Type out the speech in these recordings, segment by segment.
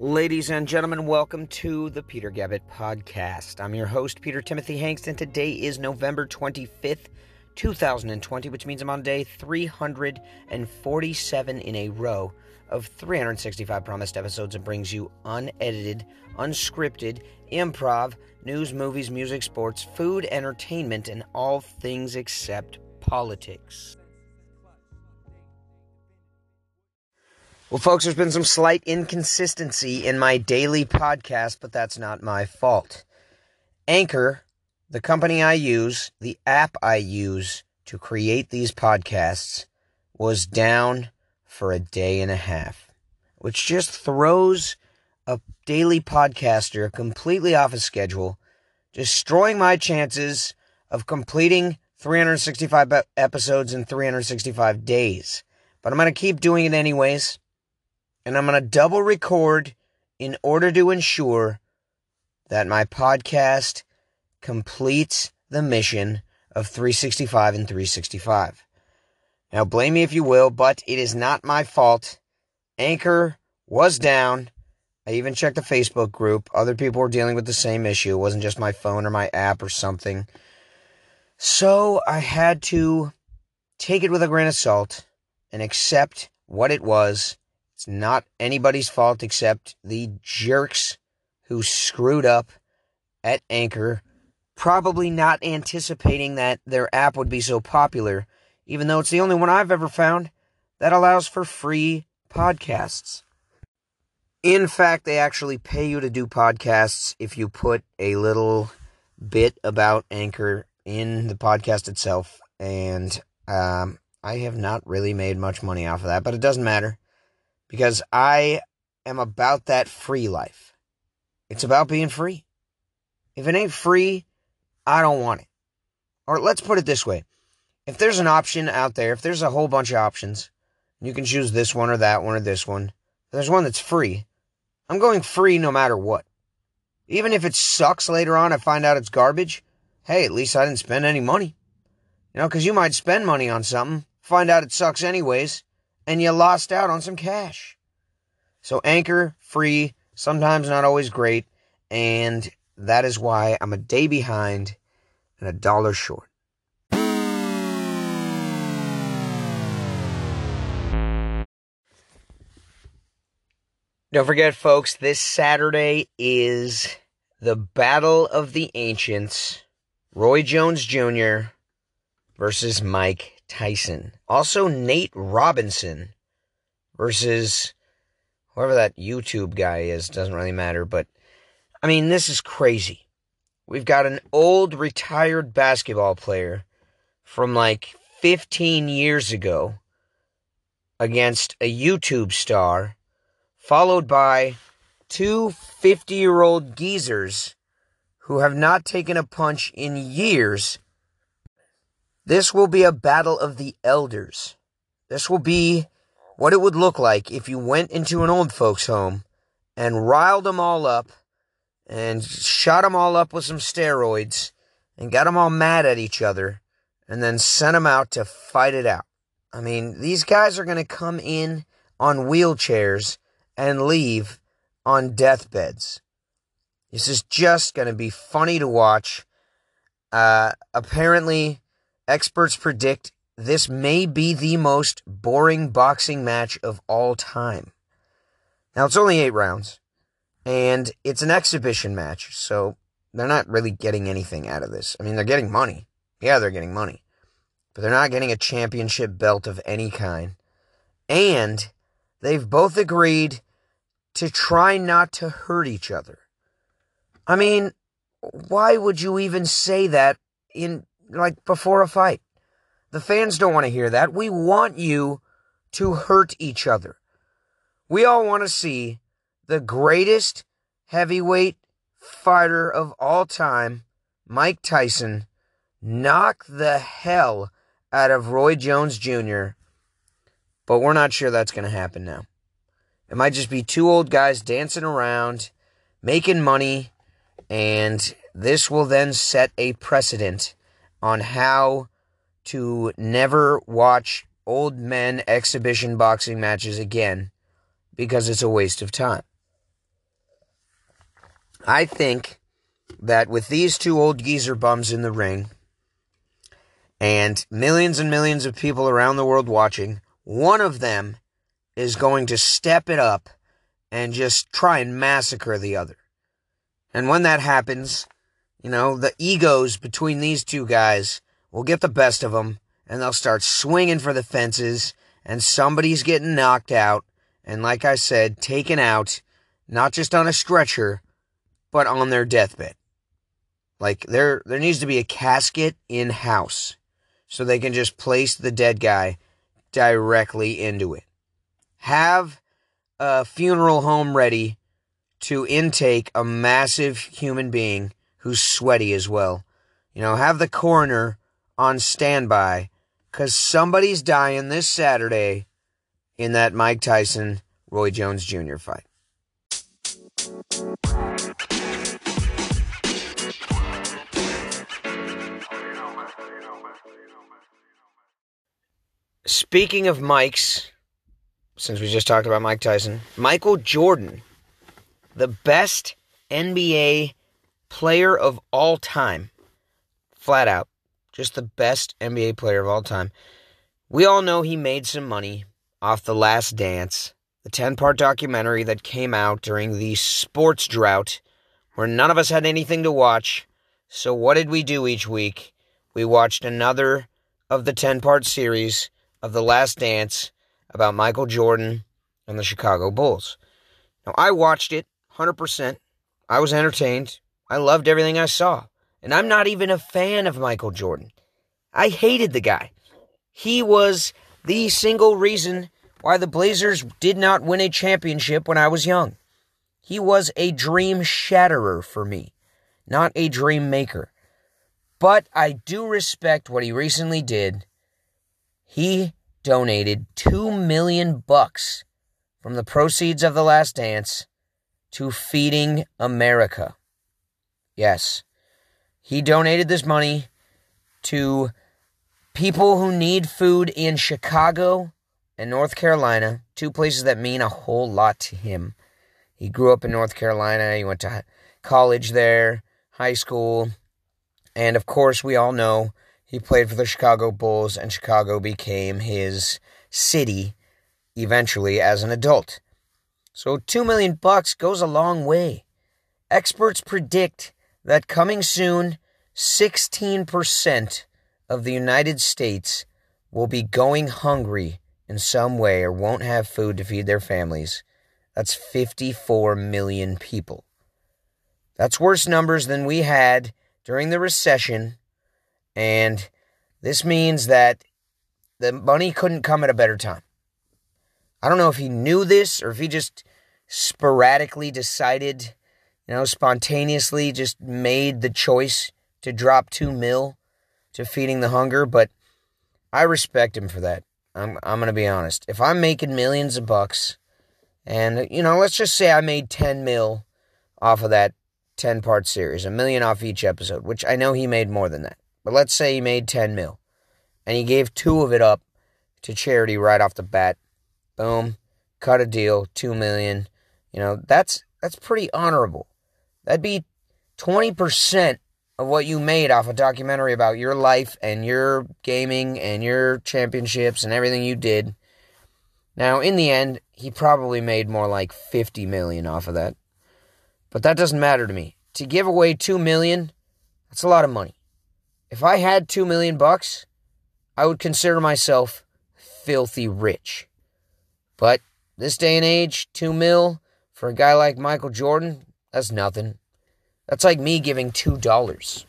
Ladies and gentlemen, welcome to the Peter Gabbett Podcast. I'm your host, Peter Timothy Hanks, and today is November 25th, 2020, which means I'm on day 347 in a row of 365 promised episodes and brings you unedited, unscripted, improv, news, movies, music, sports, food, entertainment, and all things except politics. Well, folks, there's been some slight inconsistency in my daily podcast, but that's not my fault. Anchor, the company I use, the app I use to create these podcasts, was down for a day and a half, which just throws a daily podcaster completely off a schedule, destroying my chances of completing 365 episodes in 365 days. But I'm going to keep doing it anyways and I'm going to double record in order to ensure that my podcast completes the mission of 365 and 365. Now, blame me if you will, but it is not my fault. Anchor was down. I even checked the Facebook group. Other people were dealing with the same issue. It wasn't just my phone or my app or something. So I had to take it with a grain of salt and accept what it was it's not anybody's fault except the jerks who screwed up at Anchor, probably not anticipating that their app would be so popular, even though it's the only one I've ever found that allows for free podcasts. In fact, they actually pay you to do podcasts if you put a little bit about Anchor in the podcast itself. And um, I have not really made much money off of that, but it doesn't matter because I am about that free life. It's about being free. If it ain't free, I don't want it. Or let's put it this way if there's an option out there, if there's a whole bunch of options, you can choose this one or that one or this one, there's one that's free. I'm going free no matter what. Even if it sucks later on, I find out it's garbage. Hey, at least I didn't spend any money. You know, because you might spend money on something, find out it sucks anyways, and you lost out on some cash. So Anchor, free, sometimes not always great, and that is why I'm a day behind and a dollar short. Don't forget, folks, this Saturday is the Battle of the Ancients. Roy Jones Jr. versus Mike Tyson. Also, Nate Robinson versus whoever that YouTube guy is. Doesn't really matter. But, I mean, this is crazy. We've got an old retired basketball player from like 15 years ago against a YouTube star, followed by two 50 year old geezers who have not taken a punch in years this will be a battle of the elders. This will be what it would look like if you went into an old folks' home and riled them all up and shot them all up with some steroids and got them all mad at each other and then sent them out to fight it out. I mean, these guys are going to come in on wheelchairs and leave on deathbeds. This is just going to be funny to watch. Uh, apparently, Experts predict this may be the most boring boxing match of all time. Now, it's only eight rounds, and it's an exhibition match, so they're not really getting anything out of this. I mean, they're getting money. Yeah, they're getting money. But they're not getting a championship belt of any kind. And they've both agreed to try not to hurt each other. I mean, why would you even say that in like before a fight. The fans don't want to hear that. We want you to hurt each other. We all want to see the greatest heavyweight fighter of all time, Mike Tyson, knock the hell out of Roy Jones Jr. But we're not sure that's going to happen now. It might just be two old guys dancing around, making money, and this will then set a precedent on how to never watch old men exhibition boxing matches again because it's a waste of time. I think that with these two old geezer bums in the ring and millions and millions of people around the world watching, one of them is going to step it up and just try and massacre the other. And when that happens, you know, the egos between these two guys will get the best of them and they'll start swinging for the fences and somebody's getting knocked out and like I said, taken out, not just on a stretcher, but on their deathbed. Like there there needs to be a casket in house so they can just place the dead guy directly into it. Have a funeral home ready to intake a massive human being who's sweaty as well. You know, have the coroner on standby because somebody's dying this Saturday in that Mike Tyson Roy Jones Jr. fight. Speaking of Mike's, since we just talked about Mike Tyson, Michael Jordan, the best NBA player of all time, flat out, just the best NBA player of all time. We all know he made some money off The Last Dance, the 10 part documentary that came out during the sports drought where none of us had anything to watch. So, what did we do each week? We watched another of the 10 part series of The Last Dance about Michael Jordan and the Chicago Bulls. Now, I watched it 100%. I was entertained. I loved everything I saw. And I'm not even a fan of Michael Jordan. I hated the guy. He was the single reason why the Blazers did not win a championship when I was young. He was a dream shatterer for me, not a dream maker. But I do respect what he recently did he donated 2 million bucks from the proceeds of The Last Dance to Feeding America. Yes. He donated this money to people who need food in Chicago and North Carolina, two places that mean a whole lot to him. He grew up in North Carolina, he went to college there, high school, and of course, we all know he played for the Chicago Bulls, and Chicago became his city eventually as an adult. So 2 million bucks goes a long way. Experts predict that coming soon, 16% of the United States will be going hungry in some way or won't have food to feed their families. That's 54 million people. That's worse numbers than we had during the recession and this means that the money couldn't come at a better time. I don't know if he knew this or if he just sporadically decided, you know, spontaneously just made the choice to drop two mil to feeding the hunger, but I respect him for that. I'm I'm gonna be honest. If I'm making millions of bucks, and you know, let's just say I made ten mil off of that ten part series, a million off each episode, which I know he made more than that. But let's say he made 10 mil and he gave two of it up to charity right off the bat. Boom, cut a deal, 2 million. You know, that's that's pretty honorable. That'd be 20% of what you made off a documentary about your life and your gaming and your championships and everything you did. Now, in the end, he probably made more like 50 million off of that. But that doesn't matter to me. To give away 2 million, that's a lot of money. If I had 2 million bucks, I would consider myself filthy rich. But this day and age, 2 mil for a guy like Michael Jordan, that's nothing. That's like me giving $2.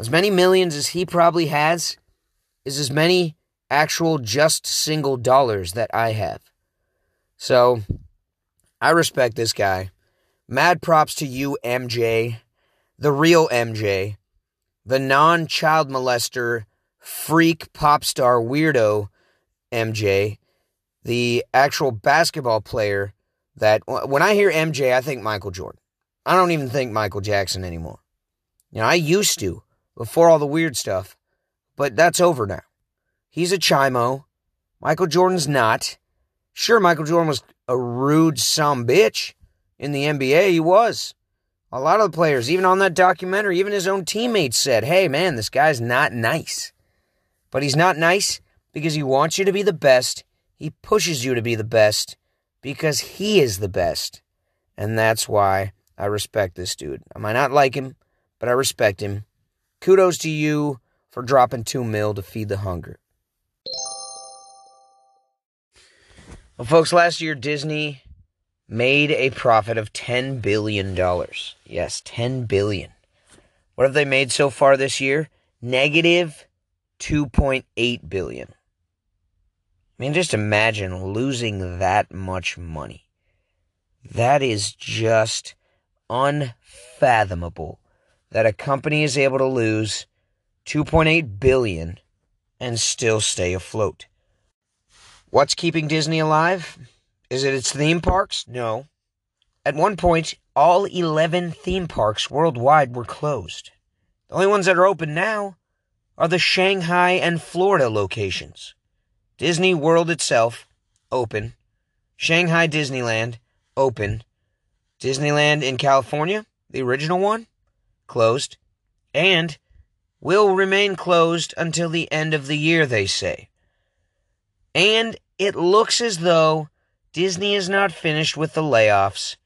As many millions as he probably has is as many actual just single dollars that I have. So, I respect this guy. Mad props to you, MJ, the real MJ, the non child molester, freak pop star weirdo MJ, the actual basketball player that when I hear MJ, I think Michael Jordan. I don't even think Michael Jackson anymore. You know, I used to before all the weird stuff, but that's over now. He's a chimo. Michael Jordan's not. Sure, Michael Jordan was a rude some bitch in the NBA. He was. A lot of the players, even on that documentary, even his own teammates said, hey, man, this guy's not nice. But he's not nice because he wants you to be the best. He pushes you to be the best because he is the best. And that's why I respect this dude. I might not like him, but I respect him. Kudos to you for dropping two mil to feed the hunger. Well, folks, last year Disney made a profit of $10 billion. Yes, 10 billion. What have they made so far this year? Negative 2.8 billion. I mean, just imagine losing that much money. That is just unfathomable that a company is able to lose 2.8 billion and still stay afloat. What's keeping Disney alive? Is it its theme parks? No. At one point, all 11 theme parks worldwide were closed. The only ones that are open now are the Shanghai and Florida locations. Disney World itself, open. Shanghai Disneyland, open. Disneyland in California, the original one, closed. And will remain closed until the end of the year, they say. And it looks as though Disney is not finished with the layoffs,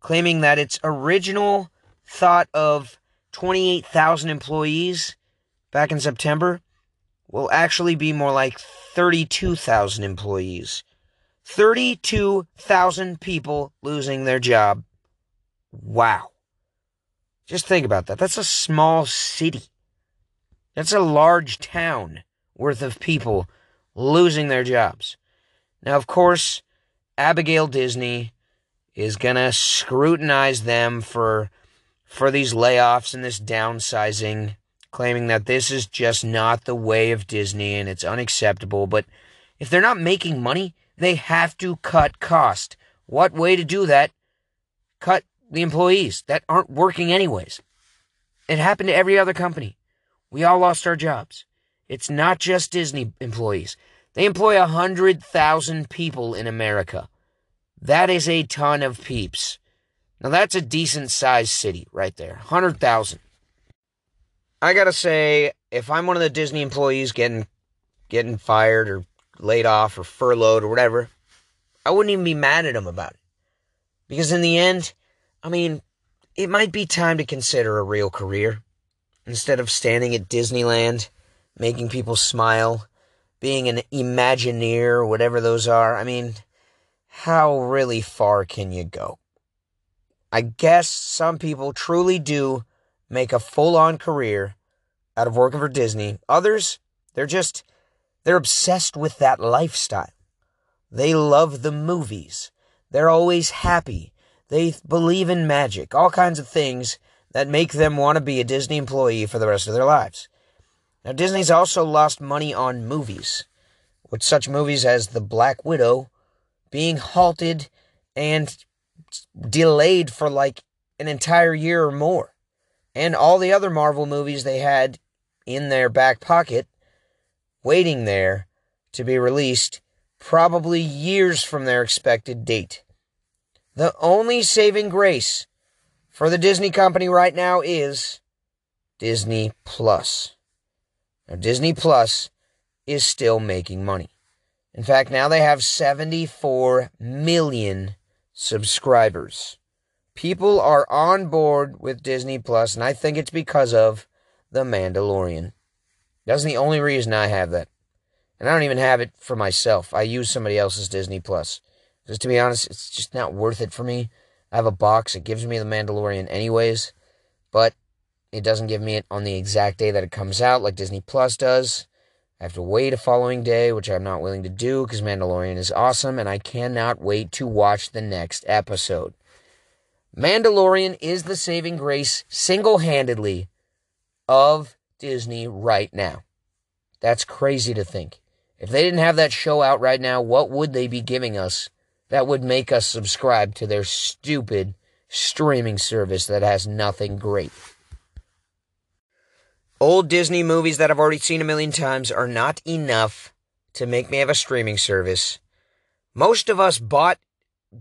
claiming that its original thought of 28,000 employees back in September will actually be more like 32,000 employees. 32,000 people losing their job. Wow. Just think about that. That's a small city. That's a large town worth of people losing their jobs. Now, of course, Abigail Disney is going to scrutinize them for for these layoffs and this downsizing, claiming that this is just not the way of Disney and it's unacceptable, but if they're not making money, they have to cut cost. What way to do that? Cut the employees that aren't working anyways. It happened to every other company. We all lost our jobs. It's not just Disney employees. They employ 100,000 people in America. That is a ton of peeps. Now, that's a decent sized city right there 100,000. I gotta say, if I'm one of the Disney employees getting getting fired or laid off or furloughed or whatever, I wouldn't even be mad at them about it. Because in the end, I mean, it might be time to consider a real career instead of standing at Disneyland, making people smile, being an Imagineer, whatever those are. I mean, how really far can you go? I guess some people truly do make a full on career out of working for Disney. Others, they're just, they're obsessed with that lifestyle. They love the movies. They're always happy. They believe in magic, all kinds of things that make them want to be a Disney employee for the rest of their lives. Now, Disney's also lost money on movies, with such movies as The Black Widow being halted and delayed for like an entire year or more. And all the other Marvel movies they had in their back pocket, waiting there to be released, probably years from their expected date. The only saving grace for the Disney company right now is Disney Plus. Now, Disney Plus is still making money. In fact, now they have 74 million subscribers. People are on board with Disney Plus, and I think it's because of The Mandalorian. That's the only reason I have that. And I don't even have it for myself. I use somebody else's Disney Plus. Because to be honest, it's just not worth it for me. I have a box. It gives me The Mandalorian anyways, but it doesn't give me it on the exact day that it comes out like Disney Plus does. I have to wait a following day, which I'm not willing to do because Mandalorian is awesome and I cannot wait to watch the next episode. Mandalorian is the saving grace single handedly of Disney right now. That's crazy to think. If they didn't have that show out right now, what would they be giving us that would make us subscribe to their stupid streaming service that has nothing great. Old Disney movies that I've already seen a million times are not enough to make me have a streaming service. Most of us bought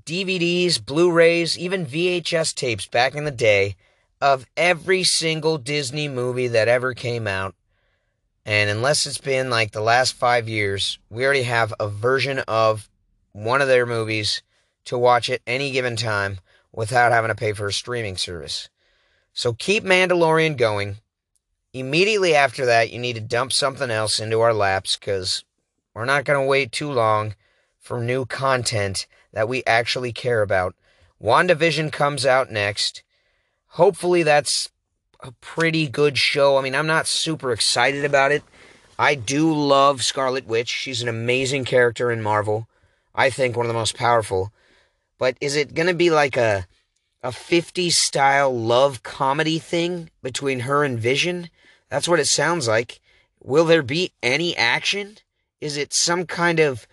DVDs, Blu rays, even VHS tapes back in the day of every single Disney movie that ever came out. And unless it's been like the last five years, we already have a version of one of their movies to watch at any given time without having to pay for a streaming service. So keep Mandalorian going. Immediately after that, you need to dump something else into our laps because we're not going to wait too long for new content that we actually care about. WandaVision comes out next. Hopefully, that's a pretty good show. I mean, I'm not super excited about it. I do love Scarlet Witch. She's an amazing character in Marvel. I think one of the most powerful. But is it going to be like a a 50s style love comedy thing between her and Vision? That's what it sounds like. Will there be any action? Is it some kind of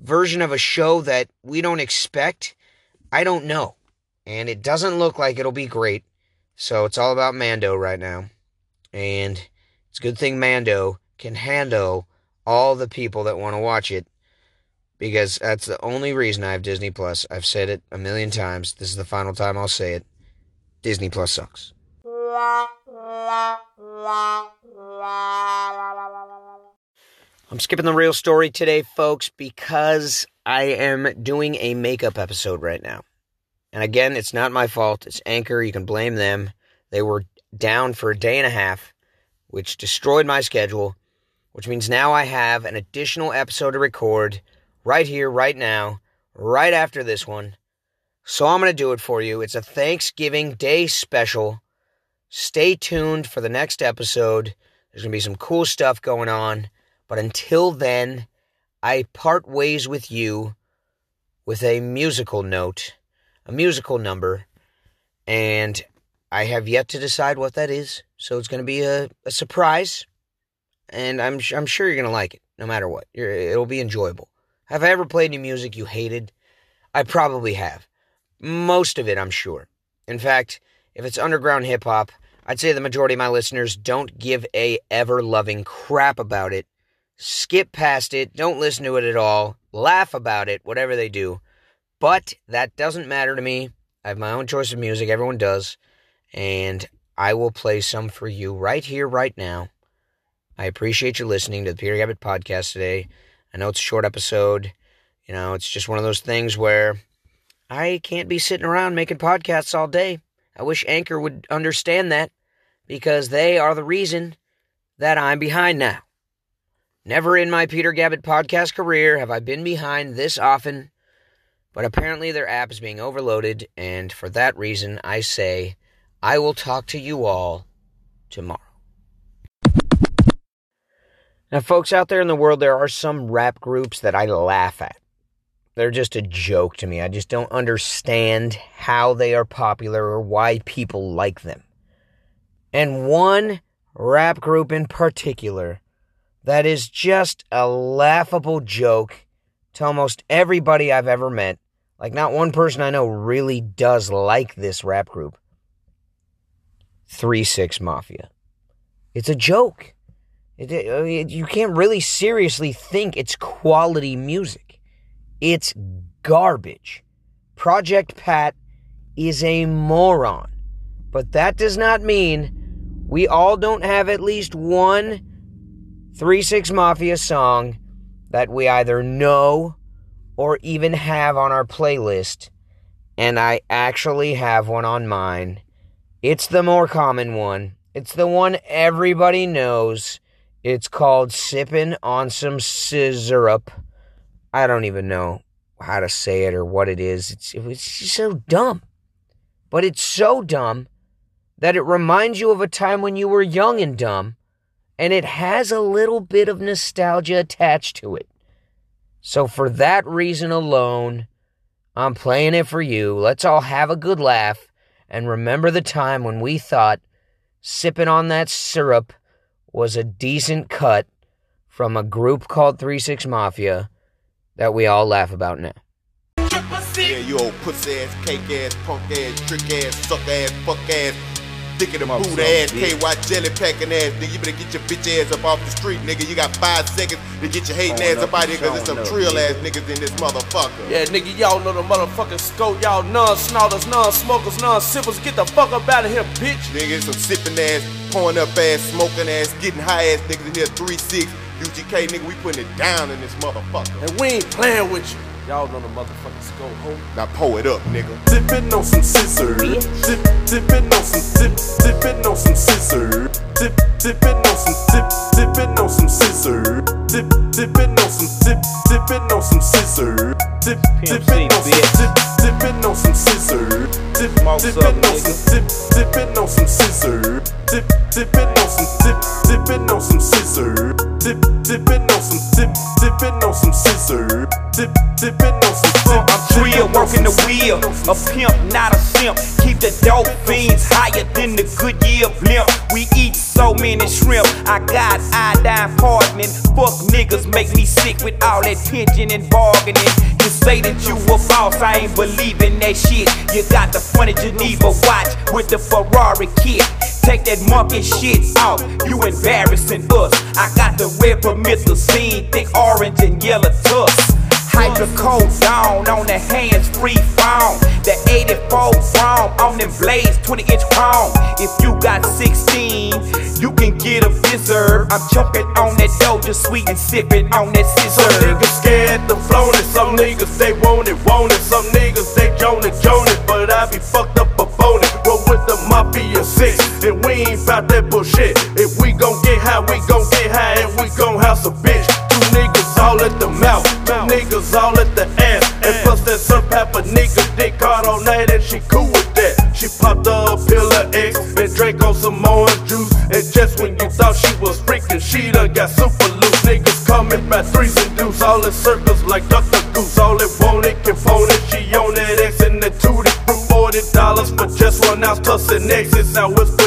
version of a show that we don't expect? I don't know. And it doesn't look like it'll be great. So it's all about Mando right now. And it's a good thing Mando can handle all the people that want to watch it because that's the only reason I have Disney Plus. I've said it a million times. This is the final time I'll say it. Disney Plus sucks. I'm skipping the real story today, folks, because I am doing a makeup episode right now. And again, it's not my fault. It's Anchor. You can blame them. They were down for a day and a half, which destroyed my schedule, which means now I have an additional episode to record right here, right now, right after this one. So I'm going to do it for you. It's a Thanksgiving Day special. Stay tuned for the next episode. There's going to be some cool stuff going on. But until then, I part ways with you with a musical note, a musical number, and I have yet to decide what that is. So it's going to be a, a surprise, and I'm I'm sure you're going to like it, no matter what. You're, it'll be enjoyable. Have I ever played any music you hated? I probably have. Most of it, I'm sure. In fact, if it's underground hip hop, I'd say the majority of my listeners don't give a ever loving crap about it. Skip past it, don't listen to it at all, laugh about it, whatever they do. But that doesn't matter to me. I have my own choice of music, everyone does, and I will play some for you right here, right now. I appreciate you listening to the Peter Gabbett podcast today. I know it's a short episode. You know, it's just one of those things where I can't be sitting around making podcasts all day. I wish Anchor would understand that because they are the reason that I'm behind now. Never in my Peter Gabbett podcast career have I been behind this often, but apparently their app is being overloaded, and for that reason, I say I will talk to you all tomorrow. Now, folks out there in the world, there are some rap groups that I laugh at. They're just a joke to me. I just don't understand how they are popular or why people like them. And one rap group in particular that is just a laughable joke to almost everybody I've ever met. Like, not one person I know really does like this rap group. 3 6 Mafia. It's a joke. It, uh, it, you can't really seriously think it's quality music. It's garbage. Project Pat is a moron. But that does not mean we all don't have at least one 3 6 Mafia song that we either know or even have on our playlist. And I actually have one on mine. It's the more common one, it's the one everybody knows. It's called Sipping on Some Syrup. I don't even know how to say it or what it is. It's, it's so dumb. But it's so dumb that it reminds you of a time when you were young and dumb, and it has a little bit of nostalgia attached to it. So, for that reason alone, I'm playing it for you. Let's all have a good laugh and remember the time when we thought sipping on that syrup was a decent cut from a group called 3 6 Mafia that we all laugh about now. Yeah, you old ass, cake ass, punk ass, trick ass, suck ass, fuck ass, Dick in the boot ass, KY jelly packing ass, nigga. You better get your bitch ass up off the street, nigga. You got five seconds to get your hating ass up out here, cause there's some trill ass niggas in this motherfucker. Yeah, nigga, y'all know the motherfucking scope. Y'all non-snorters, non-smokers, non-sippers. Get the fuck up out of here, bitch. Nigga, it's some sipping ass, pouring up ass, smoking ass, getting high ass niggas in here, 3-6. UGK, nigga, we putting it down in this motherfucker. And we ain't playing with you. Y'all know the motherfucking scope, ho. Now pull it up, nigga. Dipping on some scissors. Dip, dipping on some dip, dipping on some scissors. Dip, dipping on some dip, dipping on some scissors. Dip, dipping on some dip, dipping on some scissors. Dip, dipping on some dip, dipping on some scissors. Dip, dipping on some all and bargaining. You say that you a boss, I ain't believing that shit. You got the funny Geneva watch with the Ferrari kit. Take that monkey shit off, you embarrassing us. I got the red promethazine, thick orange and yellow tusk. Hydrocodone down on the hands free phone. The 84 chrome on them blades, 20 inch chrome. If you got 16, you can get a blizzard. I'm choking on that doja sweet and sipping on that scissor. Some niggas scared to flown it. Some niggas they want it, want it. Some niggas they joan it, joan it. But I be fucked up on. Roll with the mafia six. And we ain't bout that bullshit. If we gon' get high, we gon' get high. And we gon' house a bitch. Two niggas all at the mouth. Two niggas all at the ass. And plus that Sir Papa nigga dick hard all night and she cool with that. She popped a pill of X and drank on some orange juice. And just when you thought she was freaking, she done got super loose. Niggas coming by threes and deuce, all in circles ounce plus an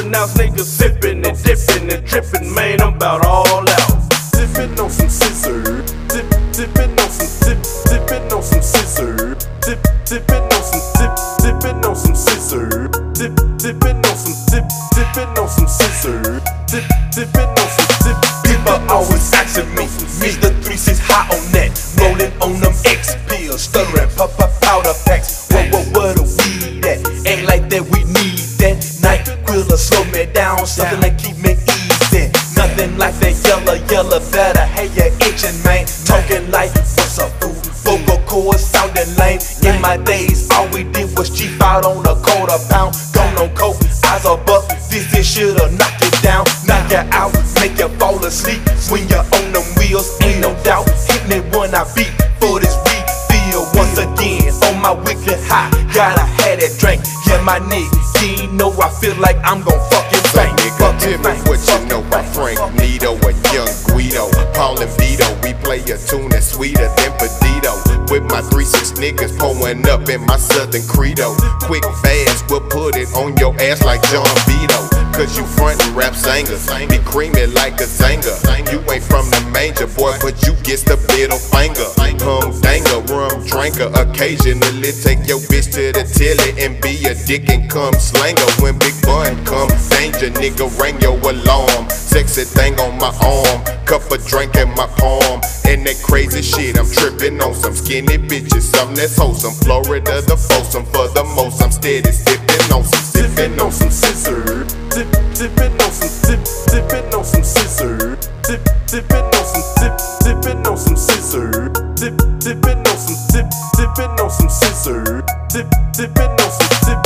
Nothing like that yellow yellow better. Hey you itching man, talking like what's up fool? Vocal cords sounding lame. In my days, all we did was cheap out on a quarter pound. Gone on coke, eyes are buck. This shit should've knocked it down, knock you out, make you fall asleep. When you're on them wheels, ain't no doubt. Hit me when I beat for this refill once again on my weekly high. Gotta have that drink, yeah my nigga. You know I feel like I'm gon' fucking bang, fucking bang, a tune that's sweeter my 3-6 niggas pulling up in my Southern Credo. Quick, fast, we'll put it on your ass like John Vito. Cause you frontin' rap singers, be creamy like a zanger. You ain't from the manger, boy, but you get the middle finger. Hum danger, rum drinker. Occasionally take your bitch to the tilly and be a dick and come slanger. When Big Bun come, danger, nigga, ring your alarm. Sexy thing on my arm, cup of drink in my palm. And that crazy shit, I'm trippin' on some skinny get bitches something that's wholesome. Florida the Folsom for the most. I'm steady sipping on some, sipping on some scissor. Sip, sipping on some, sip, sipping on some scissor. Sip, sipping on some, sip, sipping on some scissor. Sip, sipping on some, sip, sipping on some scissor. Sip, sipping on some, sip.